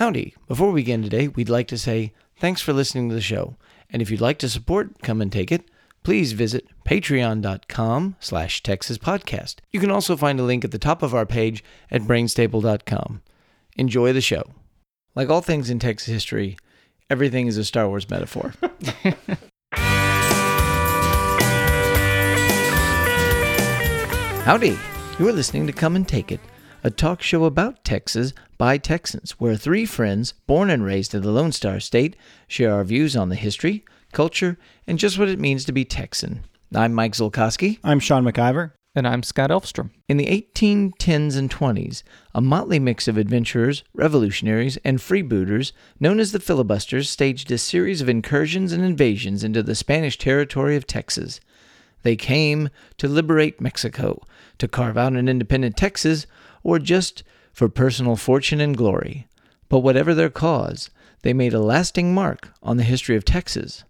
Howdy. Before we begin today, we'd like to say thanks for listening to the show. And if you'd like to support Come and Take It, please visit patreon.com slash Texas Podcast. You can also find a link at the top of our page at brainstable.com. Enjoy the show. Like all things in Texas history, everything is a Star Wars metaphor. Howdy. You are listening to Come and Take It, a talk show about Texas by Texans, where three friends, born and raised in the Lone Star State, share our views on the history, culture, and just what it means to be Texan. I'm Mike Zolkowski. I'm Sean McIver. And I'm Scott Elfstrom. In the 1810s and 20s, a motley mix of adventurers, revolutionaries, and freebooters known as the filibusters staged a series of incursions and invasions into the Spanish territory of Texas. They came to liberate Mexico, to carve out an independent Texas, or just for personal fortune and glory. But whatever their cause, they made a lasting mark on the history of Texas.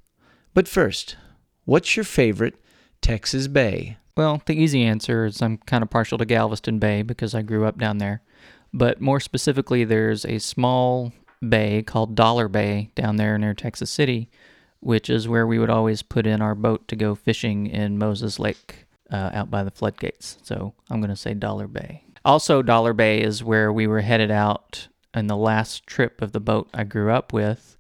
But first, what's your favorite Texas Bay? Well, the easy answer is I'm kind of partial to Galveston Bay because I grew up down there. But more specifically, there's a small bay called Dollar Bay down there near Texas City, which is where we would always put in our boat to go fishing in Moses Lake uh, out by the floodgates. So I'm going to say Dollar Bay. Also, Dollar Bay is where we were headed out in the last trip of the boat I grew up with.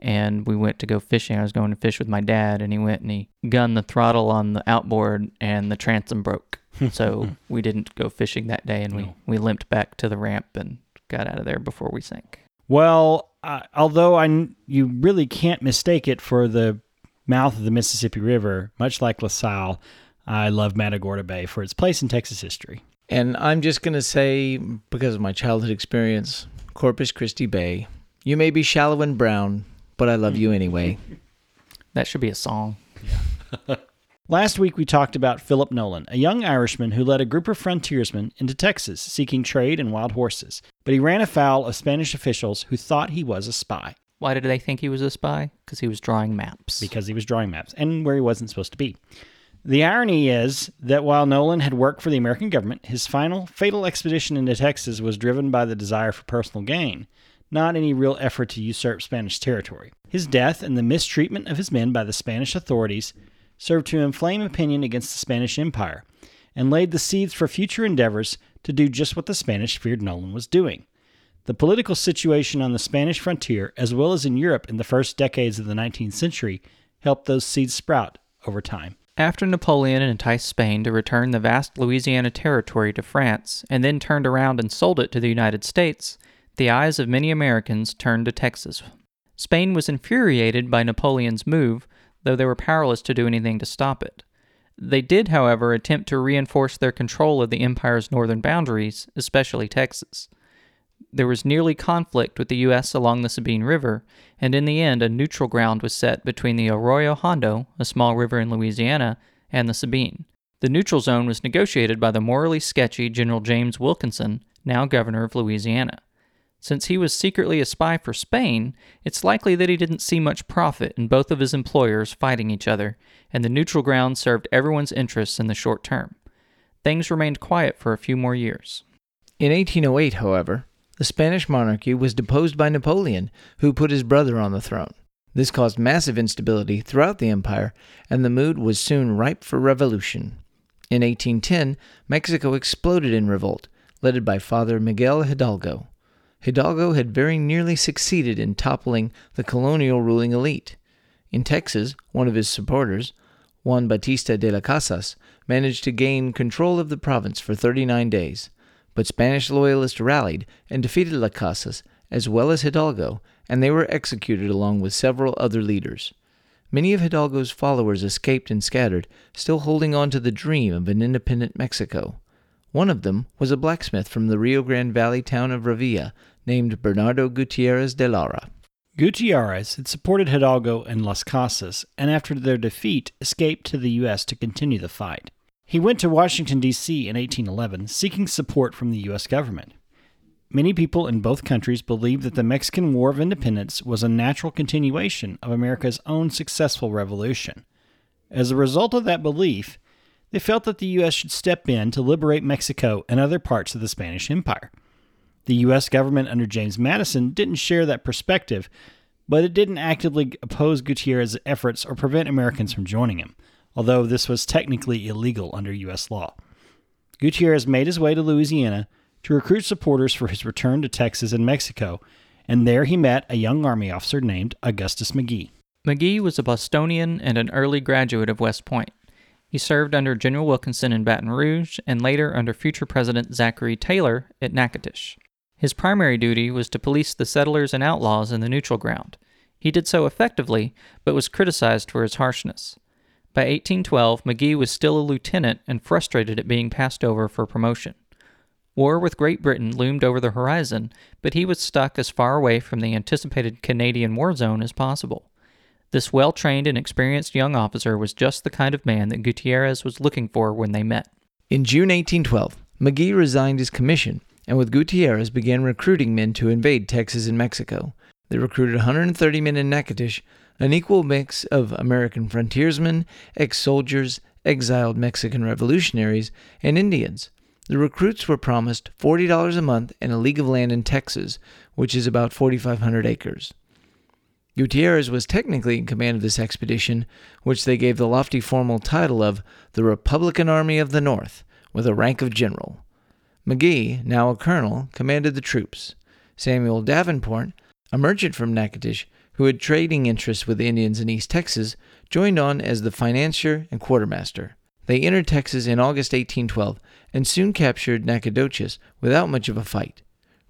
And we went to go fishing. I was going to fish with my dad, and he went and he gunned the throttle on the outboard, and the transom broke. so we didn't go fishing that day, and we, we limped back to the ramp and got out of there before we sank. Well, uh, although I, you really can't mistake it for the mouth of the Mississippi River, much like LaSalle, I love Matagorda Bay for its place in Texas history. And I'm just going to say, because of my childhood experience, Corpus Christi Bay. You may be shallow and brown, but I love you anyway. That should be a song. Yeah. Last week we talked about Philip Nolan, a young Irishman who led a group of frontiersmen into Texas seeking trade and wild horses. But he ran afoul of Spanish officials who thought he was a spy Why did they think he was a spy? Because he was drawing maps. because he was drawing maps and where he wasn't supposed to be. The irony is that while Nolan had worked for the American government, his final fatal expedition into Texas was driven by the desire for personal gain, not any real effort to usurp Spanish territory. His death and the mistreatment of his men by the Spanish authorities served to inflame opinion against the Spanish Empire and laid the seeds for future endeavors to do just what the Spanish feared Nolan was doing. The political situation on the Spanish frontier, as well as in Europe in the first decades of the 19th century, helped those seeds sprout over time. After Napoleon enticed Spain to return the vast Louisiana territory to France and then turned around and sold it to the United States, the eyes of many Americans turned to Texas. Spain was infuriated by Napoleon's move, though they were powerless to do anything to stop it. They did, however, attempt to reinforce their control of the empire's northern boundaries, especially Texas. There was nearly conflict with the U.S. along the Sabine River, and in the end, a neutral ground was set between the Arroyo Hondo, a small river in Louisiana, and the Sabine. The neutral zone was negotiated by the morally sketchy General James Wilkinson, now governor of Louisiana. Since he was secretly a spy for Spain, it's likely that he didn't see much profit in both of his employers fighting each other, and the neutral ground served everyone's interests in the short term. Things remained quiet for a few more years. In 1808, however, the Spanish monarchy was deposed by Napoleon, who put his brother on the throne. This caused massive instability throughout the empire, and the mood was soon ripe for revolution. In 1810, Mexico exploded in revolt, led by Father Miguel Hidalgo. Hidalgo had very nearly succeeded in toppling the colonial ruling elite. In Texas, one of his supporters, Juan Batista de las Casas, managed to gain control of the province for 39 days, but Spanish loyalists rallied and defeated Las Casas as well as Hidalgo, and they were executed along with several other leaders. Many of Hidalgo's followers escaped and scattered, still holding on to the dream of an independent Mexico. One of them was a blacksmith from the Rio Grande Valley town of Revilla named Bernardo Gutierrez de Lara. Gutierrez had supported Hidalgo and Las Casas, and after their defeat, escaped to the U.S. to continue the fight. He went to Washington, D.C. in 1811, seeking support from the U.S. government. Many people in both countries believed that the Mexican War of Independence was a natural continuation of America's own successful revolution. As a result of that belief, they felt that the U.S. should step in to liberate Mexico and other parts of the Spanish Empire. The U.S. government under James Madison didn't share that perspective, but it didn't actively oppose Gutierrez's efforts or prevent Americans from joining him, although this was technically illegal under U.S. law. Gutierrez made his way to Louisiana to recruit supporters for his return to Texas and Mexico, and there he met a young Army officer named Augustus Magee. Magee was a Bostonian and an early graduate of West Point. He served under General Wilkinson in Baton Rouge and later under future President Zachary Taylor at Natchitoches. His primary duty was to police the settlers and outlaws in the neutral ground. He did so effectively, but was criticized for his harshness. By 1812, Magee was still a lieutenant and frustrated at being passed over for promotion. War with Great Britain loomed over the horizon, but he was stuck as far away from the anticipated Canadian war zone as possible. This well trained and experienced young officer was just the kind of man that Gutierrez was looking for when they met. In June 1812, Magee resigned his commission and with Gutierrez began recruiting men to invade Texas and Mexico. They recruited 130 men in Natchitoches, an equal mix of American frontiersmen, ex soldiers, exiled Mexican revolutionaries, and Indians. The recruits were promised $40 a month and a league of land in Texas, which is about 4,500 acres. Gutierrez was technically in command of this expedition, which they gave the lofty formal title of the Republican Army of the North, with a rank of general. Magee, now a colonel, commanded the troops. Samuel Davenport, a merchant from Natchitoches who had trading interests with Indians in East Texas, joined on as the financier and quartermaster. They entered Texas in August 1812 and soon captured Nacogdoches without much of a fight.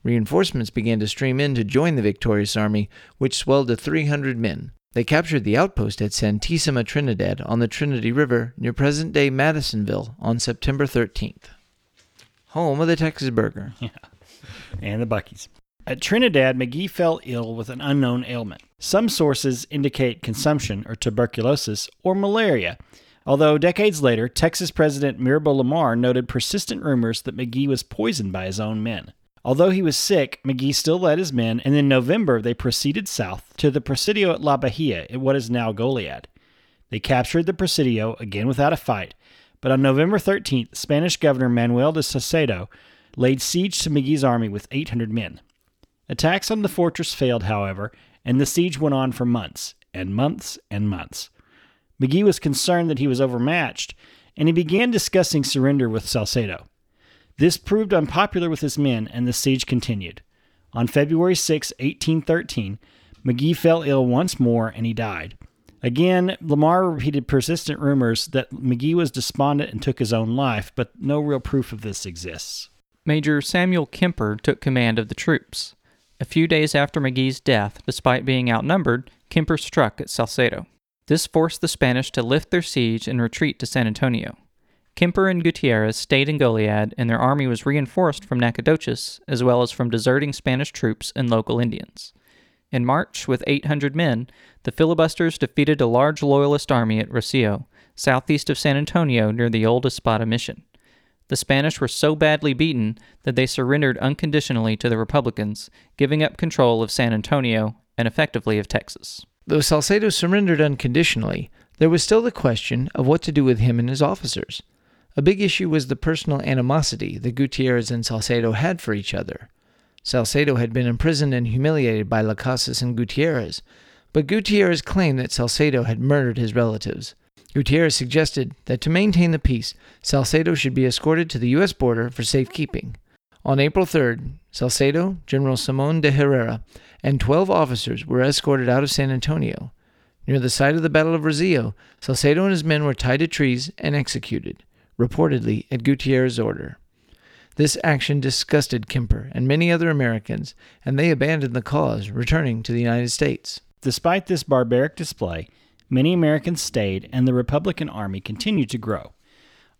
Reinforcements began to stream in to join the victorious army, which swelled to 300 men. They captured the outpost at Santissima Trinidad on the Trinity River near present day Madisonville on September 13th. Home of the Texas Burger. Yeah. And the Buc-ee's. At Trinidad, Magee fell ill with an unknown ailment. Some sources indicate consumption or tuberculosis or malaria, although decades later, Texas President Mirabeau Lamar noted persistent rumors that Magee was poisoned by his own men. Although he was sick, Magee still led his men, and in November they proceeded south to the Presidio at La Bahia in what is now Goliad. They captured the Presidio, again without a fight, but on November 13th, Spanish Governor Manuel de Salcedo laid siege to Magee's army with 800 men. Attacks on the fortress failed, however, and the siege went on for months, and months, and months. Magee was concerned that he was overmatched, and he began discussing surrender with Salcedo. This proved unpopular with his men, and the siege continued. On February 6, 1813, Magee fell ill once more and he died. Again, Lamar repeated persistent rumors that Magee was despondent and took his own life, but no real proof of this exists. Major Samuel Kemper took command of the troops. A few days after Magee's death, despite being outnumbered, Kemper struck at Salcedo. This forced the Spanish to lift their siege and retreat to San Antonio. Kemper and Gutierrez stayed in Goliad, and their army was reinforced from Nacogdoches, as well as from deserting Spanish troops and local Indians. In March, with 800 men, the filibusters defeated a large Loyalist army at Rosillo, southeast of San Antonio near the old Espada mission. The Spanish were so badly beaten that they surrendered unconditionally to the Republicans, giving up control of San Antonio and effectively of Texas. Though Salcedo surrendered unconditionally, there was still the question of what to do with him and his officers. A big issue was the personal animosity that Gutierrez and Salcedo had for each other. Salcedo had been imprisoned and humiliated by Las Casas and Gutierrez, but Gutierrez claimed that Salcedo had murdered his relatives. Gutierrez suggested that to maintain the peace, Salcedo should be escorted to the U.S. border for safekeeping. On April 3rd, Salcedo, General Simon de Herrera, and 12 officers were escorted out of San Antonio. Near the site of the Battle of Rosillo, Salcedo and his men were tied to trees and executed reportedly at Gutierrez's order. This action disgusted Kemper and many other Americans, and they abandoned the cause, returning to the United States. Despite this barbaric display, many Americans stayed and the Republican Army continued to grow.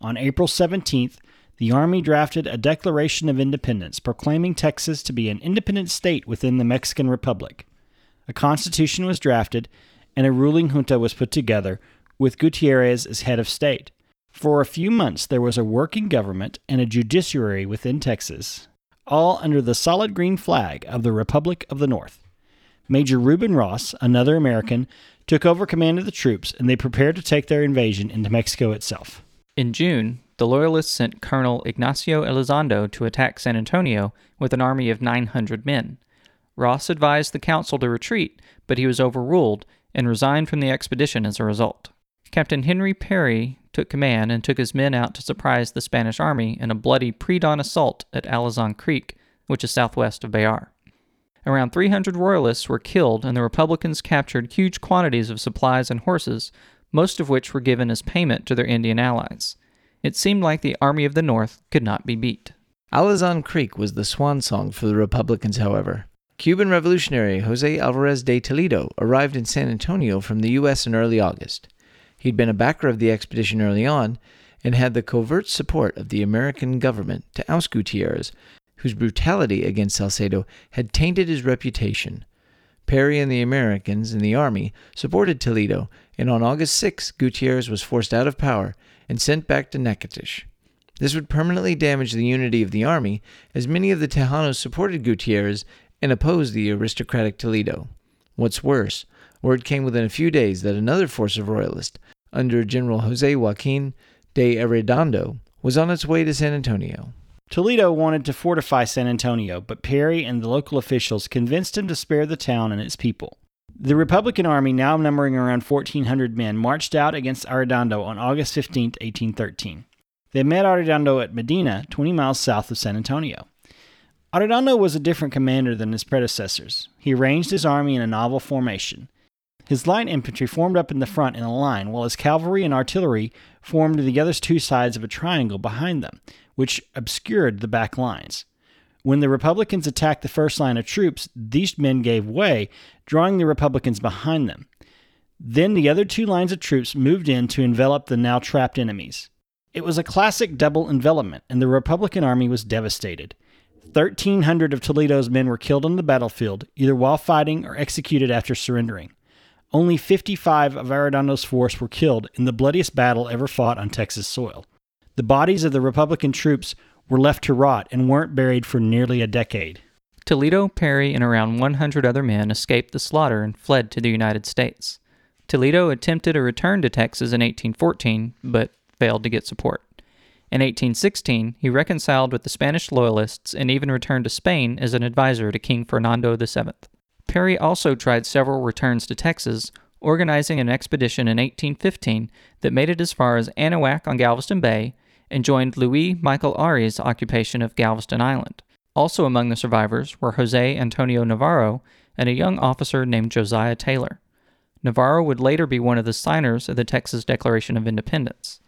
On April 17th, the Army drafted a Declaration of Independence proclaiming Texas to be an independent state within the Mexican Republic. A constitution was drafted, and a ruling junta was put together, with Gutierrez as head of state. For a few months, there was a working government and a judiciary within Texas, all under the solid green flag of the Republic of the North. Major Reuben Ross, another American, took over command of the troops and they prepared to take their invasion into Mexico itself. In June, the Loyalists sent Colonel Ignacio Elizondo to attack San Antonio with an army of 900 men. Ross advised the council to retreat, but he was overruled and resigned from the expedition as a result. Captain Henry Perry took command and took his men out to surprise the Spanish army in a bloody pre dawn assault at Alazan Creek, which is southwest of Béxar. Around 300 Royalists were killed, and the Republicans captured huge quantities of supplies and horses, most of which were given as payment to their Indian allies. It seemed like the Army of the North could not be beat. Alazan Creek was the swan song for the Republicans, however. Cuban revolutionary Jose Alvarez de Toledo arrived in San Antonio from the U.S. in early August. He'd been a backer of the expedition early on and had the covert support of the American government to oust Gutierrez, whose brutality against Salcedo had tainted his reputation. Perry and the Americans in the army supported Toledo, and on August 6 Gutierrez was forced out of power and sent back to Natchitoches. This would permanently damage the unity of the army, as many of the Tejanos supported Gutierrez and opposed the aristocratic Toledo. What's worse, word came within a few days that another force of royalists, under General Jose Joaquin de Arredondo, was on its way to San Antonio. Toledo wanted to fortify San Antonio, but Perry and the local officials convinced him to spare the town and its people. The Republican army, now numbering around 1,400 men, marched out against Arredondo on August 15, 1813. They met Arredondo at Medina, 20 miles south of San Antonio. Arredondo was a different commander than his predecessors. He arranged his army in a novel formation. His light infantry formed up in the front in a line, while his cavalry and artillery formed the other two sides of a triangle behind them, which obscured the back lines. When the Republicans attacked the first line of troops, these men gave way, drawing the Republicans behind them. Then the other two lines of troops moved in to envelop the now trapped enemies. It was a classic double envelopment, and the Republican army was devastated. 1,300 of Toledo's men were killed on the battlefield, either while fighting or executed after surrendering. Only 55 of Arredondo's force were killed in the bloodiest battle ever fought on Texas soil. The bodies of the Republican troops were left to rot and weren't buried for nearly a decade. Toledo, Perry, and around 100 other men escaped the slaughter and fled to the United States. Toledo attempted a return to Texas in 1814, but failed to get support. In 1816, he reconciled with the Spanish Loyalists and even returned to Spain as an advisor to King Fernando VII. Perry also tried several returns to Texas, organizing an expedition in 1815 that made it as far as Anahuac on Galveston Bay and joined Louis Michael Aury's occupation of Galveston Island. Also among the survivors were Jose Antonio Navarro and a young officer named Josiah Taylor. Navarro would later be one of the signers of the Texas Declaration of Independence.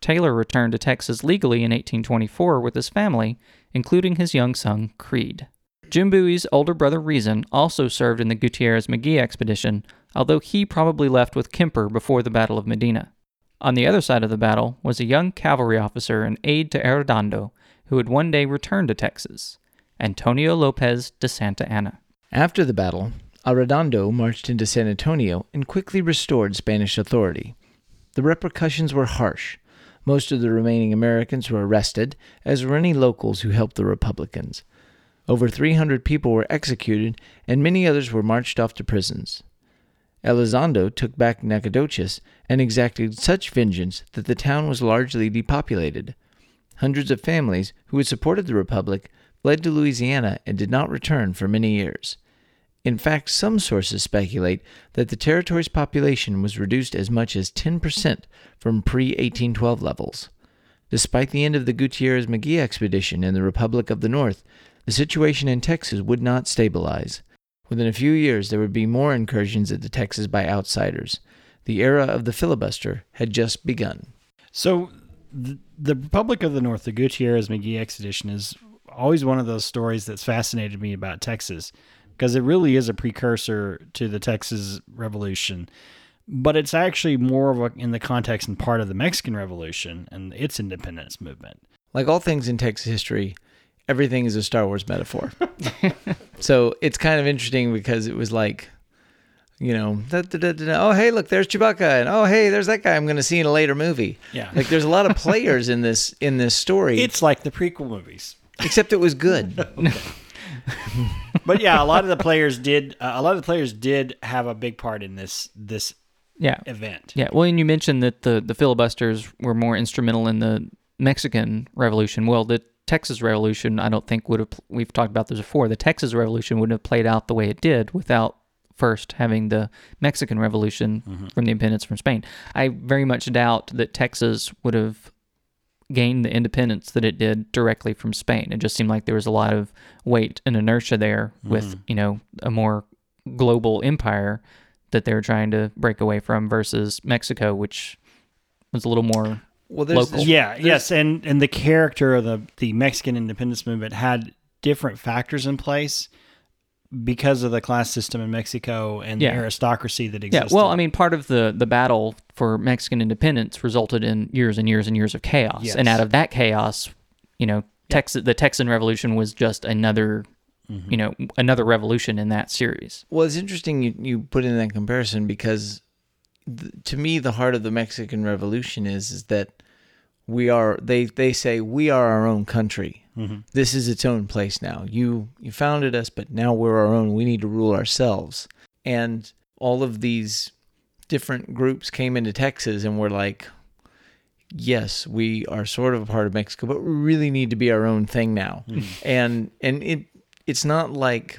Taylor returned to Texas legally in 1824 with his family, including his young son, Creed. Jim Bowie's older brother Reason also served in the Gutierrez Magee expedition, although he probably left with Kemper before the Battle of Medina. On the other side of the battle was a young cavalry officer and aide to Arredondo who would one day return to Texas, Antonio Lopez de Santa Anna. After the battle, Arredondo marched into San Antonio and quickly restored Spanish authority. The repercussions were harsh. Most of the remaining Americans were arrested, as were any locals who helped the Republicans. Over 300 people were executed, and many others were marched off to prisons. Elizondo took back Nacogdoches and exacted such vengeance that the town was largely depopulated. Hundreds of families who had supported the Republic fled to Louisiana and did not return for many years. In fact, some sources speculate that the territory's population was reduced as much as 10% from pre 1812 levels. Despite the end of the Gutierrez Magee expedition in the Republic of the North, the situation in Texas would not stabilize. Within a few years, there would be more incursions into Texas by outsiders. The era of the filibuster had just begun. So, the, the Republic of the North, the Gutierrez Magee expedition, is always one of those stories that's fascinated me about Texas because it really is a precursor to the Texas Revolution. But it's actually more of a, in the context and part of the Mexican Revolution and its independence movement. Like all things in Texas history, everything is a Star Wars metaphor. so it's kind of interesting because it was like, you know, da, da, da, oh hey, look, there's Chewbacca, and oh hey, there's that guy I'm going to see in a later movie. Yeah. like there's a lot of players in this in this story. It's like the prequel movies. except it was good. but yeah, a lot of the players did. Uh, a lot of the players did have a big part in this this Yeah. event. Yeah. Well, and you mentioned that the, the filibusters were more instrumental in the Mexican Revolution. Well, the Texas Revolution, I don't think would have. We've talked about this before. The Texas Revolution wouldn't have played out the way it did without first having the Mexican Revolution Mm-hmm. from the independence from Spain. I very much doubt that Texas would have gained the independence that it did directly from Spain. It just seemed like there was a lot of weight and inertia there with, Mm-hmm. you know, a more global empire that they were trying to break away from versus Mexico, which was a little more Well, there's Local. this- Yeah, yes, and and the character of the the Mexican independence movement had different factors in place because of the class system in Mexico and Yeah. the aristocracy that existed. Yeah, well, I mean, part of the the battle for Mexican independence resulted in years and years and years of chaos, Yes. and out of that chaos, you know, Texas, the Texan Revolution was just another, Mm-hmm. you know, another revolution in that series. Well, it's interesting you, you put in that comparison because th- to me, the heart of the Mexican Revolution is, is that we are, they, they say, we are our own country. Mm-hmm. This is its own place now. You, you founded us, but now we're our own. We need to rule ourselves. And all of these different groups came into Texas and were like, yes, we are sort of a part of Mexico, but we really need to be our own thing now. Hmm. And and it it's not like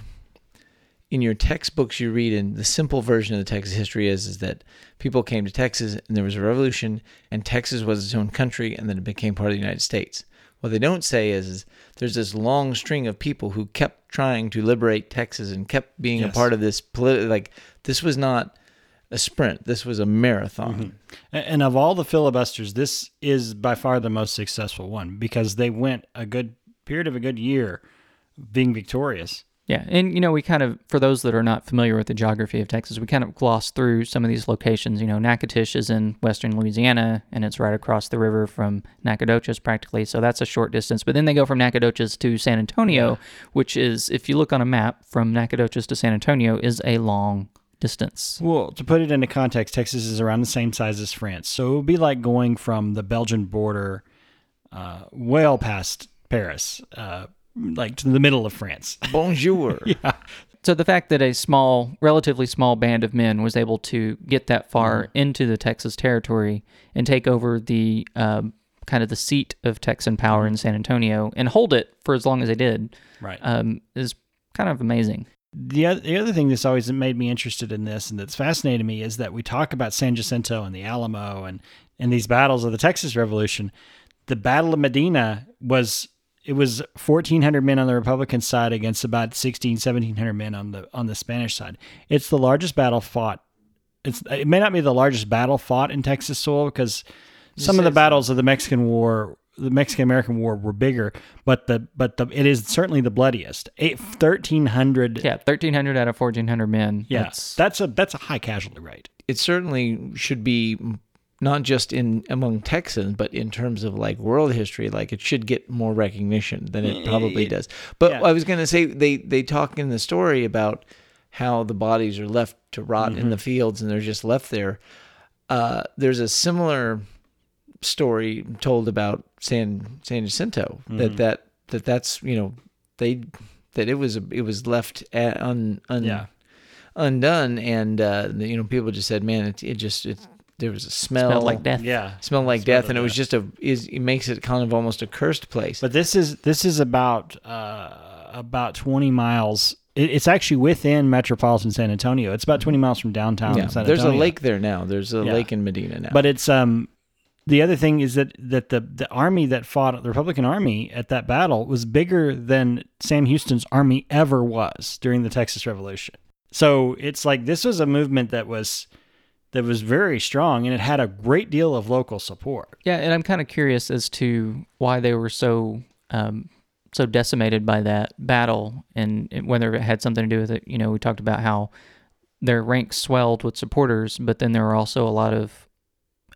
in your textbooks you read in the simple version of the Texas history is is that people came to Texas and there was a revolution and Texas was its own country and then it became part of the United States. What they don't say is, is there's this long string of people who kept trying to liberate Texas and kept being Yes. a part of this political like this was not a sprint. This was a marathon. Mm-hmm. A- And of all the filibusters, this is by far the most successful one because they went a good period of a good year being victorious. Yeah, and you know, we kind of, for those that are not familiar with the geography of Texas, we kind of gloss through some of these locations. You know, Natchitoches is in western Louisiana, and it's right across the river from Nacogdoches, practically. So that's a short distance. But then they go from Nacogdoches to San Antonio, which is, if you look on a map, from Nacogdoches to San Antonio is a long distance. Well, to put it into context, Texas is around the same size as France. So it would be like going from the Belgian border uh, well past Paris, uh, like to the middle of France. Bonjour. yeah. So the fact that a small, relatively small band of men was able to get that far into the Texas territory and take over the um, kind of the seat of Texan power in San Antonio and hold it for as long as they did Right. um, is kind of amazing. The other, the other thing that's always made me interested in this and that's fascinated me is that we talk about San Jacinto and the Alamo and, and these battles of the Texas Revolution. The Battle of Medina was it was 1400 men on the Republican side against about 16 1700 men on the on the Spanish side. It's the largest battle fought. It's it may not be the largest battle fought in Texas soil because some of the battles of the Mexican War the Mexican American War were bigger, but the but the it is certainly the bloodiest. Eight, 1300 Yeah, 1,300 out of 1,400 men. yeah, That's, that's a that's a high casualty rate. it certainly should be not just in among Texans, but in terms of like world history, like it should get more recognition than it probably does. But yeah. I was going to say they they talk in the story about how the bodies are left to rot in the fields and they're just left there. Uh, there's a similar story told about San San Jacinto that that that that's you know they that it was it was left at, un, un Yeah. undone and uh you know people just said man it, it just it there was a smell smelled like death. Yeah, smelled like Smelled death and it like was just a is it makes it kind of almost a cursed place But this is this is about uh, about 20 miles. It, it's actually within metropolitan San Antonio. It's about 20 miles from downtown yeah San there's a lake there now there's a Yeah. lake in medina now But it's um the other thing is that that the the army that fought the Republican army at that battle was bigger than Sam Houston's army ever was during the Texas Revolution. So it's like this was a movement that was that was very strong and it had a great deal of local support. Yeah, and I'm kind of curious as to why they were so um, so decimated by that battle, and, whether it had something to do with it. You know, we talked about how their ranks swelled with supporters, but then there were also a lot of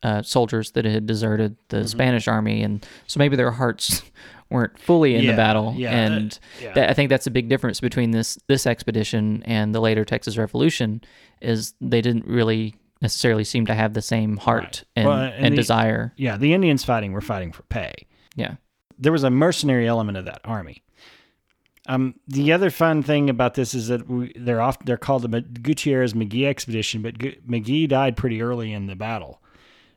uh, soldiers that had deserted the Mm-hmm. Spanish army, and so maybe their hearts weren't fully in Yeah, the battle. yeah, and uh, yeah. that, I think that's a big difference between this this expedition and the later Texas Revolution. Is they didn't really necessarily seem to have the same heart Right. and, Well, and and the- desire. Yeah, the Indians fighting were fighting for pay. Yeah. there was a mercenary element of that army. Um, the other fun thing about this is that we, they're off. They're called the Gutierrez Magee expedition, but Gu- Magee died pretty early in the battle.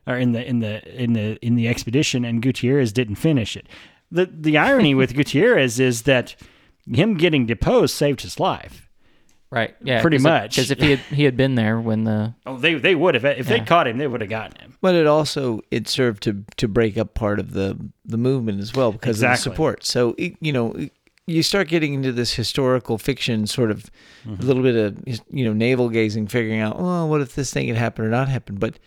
or in the in the in the in the expedition, and Gutierrez didn't finish it. the The irony with Gutierrez is that him getting deposed saved his life. Right. Yeah. Pretty much. Because if he had he had been there when the Oh, they they would have if they caught him, they would have gotten him. But it also it served to to break up part of the the movement as well because of the support. So it, you know you start getting into this historical fiction sort of Mm-hmm. a little bit of you know navel gazing, figuring out oh what if this thing had happened or not happened. But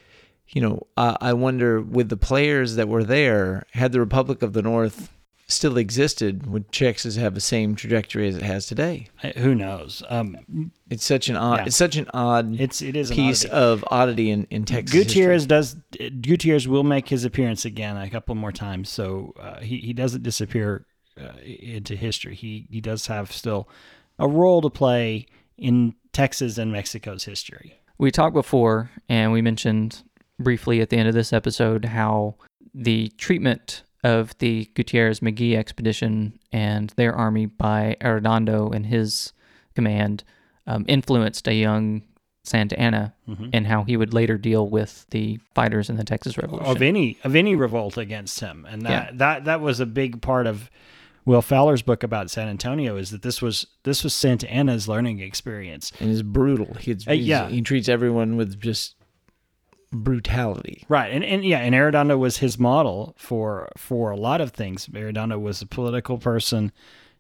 you know I, I wonder with the players that were there, had the Republic of the North still existed, would Texas have the same trajectory as it has today? Who knows? Um, It's such an odd Yeah. it's such an odd it's it is an piece oddity. of oddity in in Texas. history. Gutierrez does. Gutierrez will make his appearance again a couple more times, so uh, he he doesn't disappear uh, into history. He he does have still a role to play in Texas and Mexico's history. we talked before and we mentioned briefly at the end of this episode how the treatment of the Gutierrez Magee expedition and their army by Arredondo and his command um, influenced a young Santa Anna and how he would later deal with the fighters in the Texas Revolution. of any of any revolt against him, and that Yeah. that that was a big part of Will Fowler's book about Santa Anna. Is that this was this was Santa Anna's learning experience. and is brutal. He's, Uh, yeah. he treats everyone with just brutality. Right, and, and yeah, and Arredondo was his model for for a lot of things. Arredondo was a political person.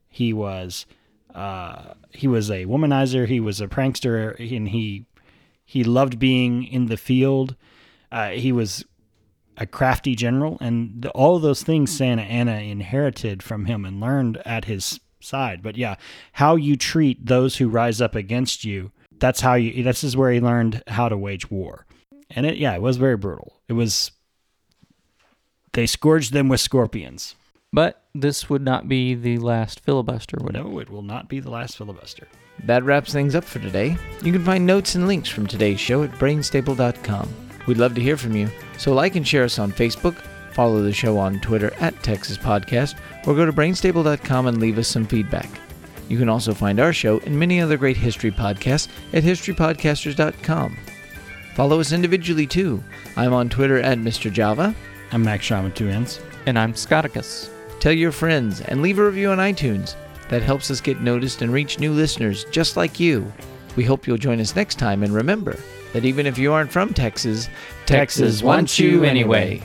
He was uh, he was a womanizer. He was a prankster, and he he loved being in the field. Uh, he was a crafty general, and the, all those things Santa Anna inherited from him and learned at his side. But yeah, how you treat those who rise up against you. That's how you. This is where he learned how to wage war and it yeah it was very brutal it was they scourged them with scorpions but this would not be the last filibuster, would it? no it will not be the last filibuster That wraps things up for today. You can find notes and links from today's show at brainstable.com. We'd love to hear from you, so like and share us on Facebook, follow the show on Twitter at Texas Podcast, or go to brainstable.com and leave us some feedback. You can also find our show and many other great history podcasts at historypodcasters.com. Follow us individually too. I'm on Twitter at Mr. Java. i'm max shaman two ends And I'm Scotticus. Tell your friends and leave a review on iTunes. That helps us get noticed and reach new listeners just like you. We hope you'll join us next time and remember that even if you aren't from Texas, Texas wants you anyway.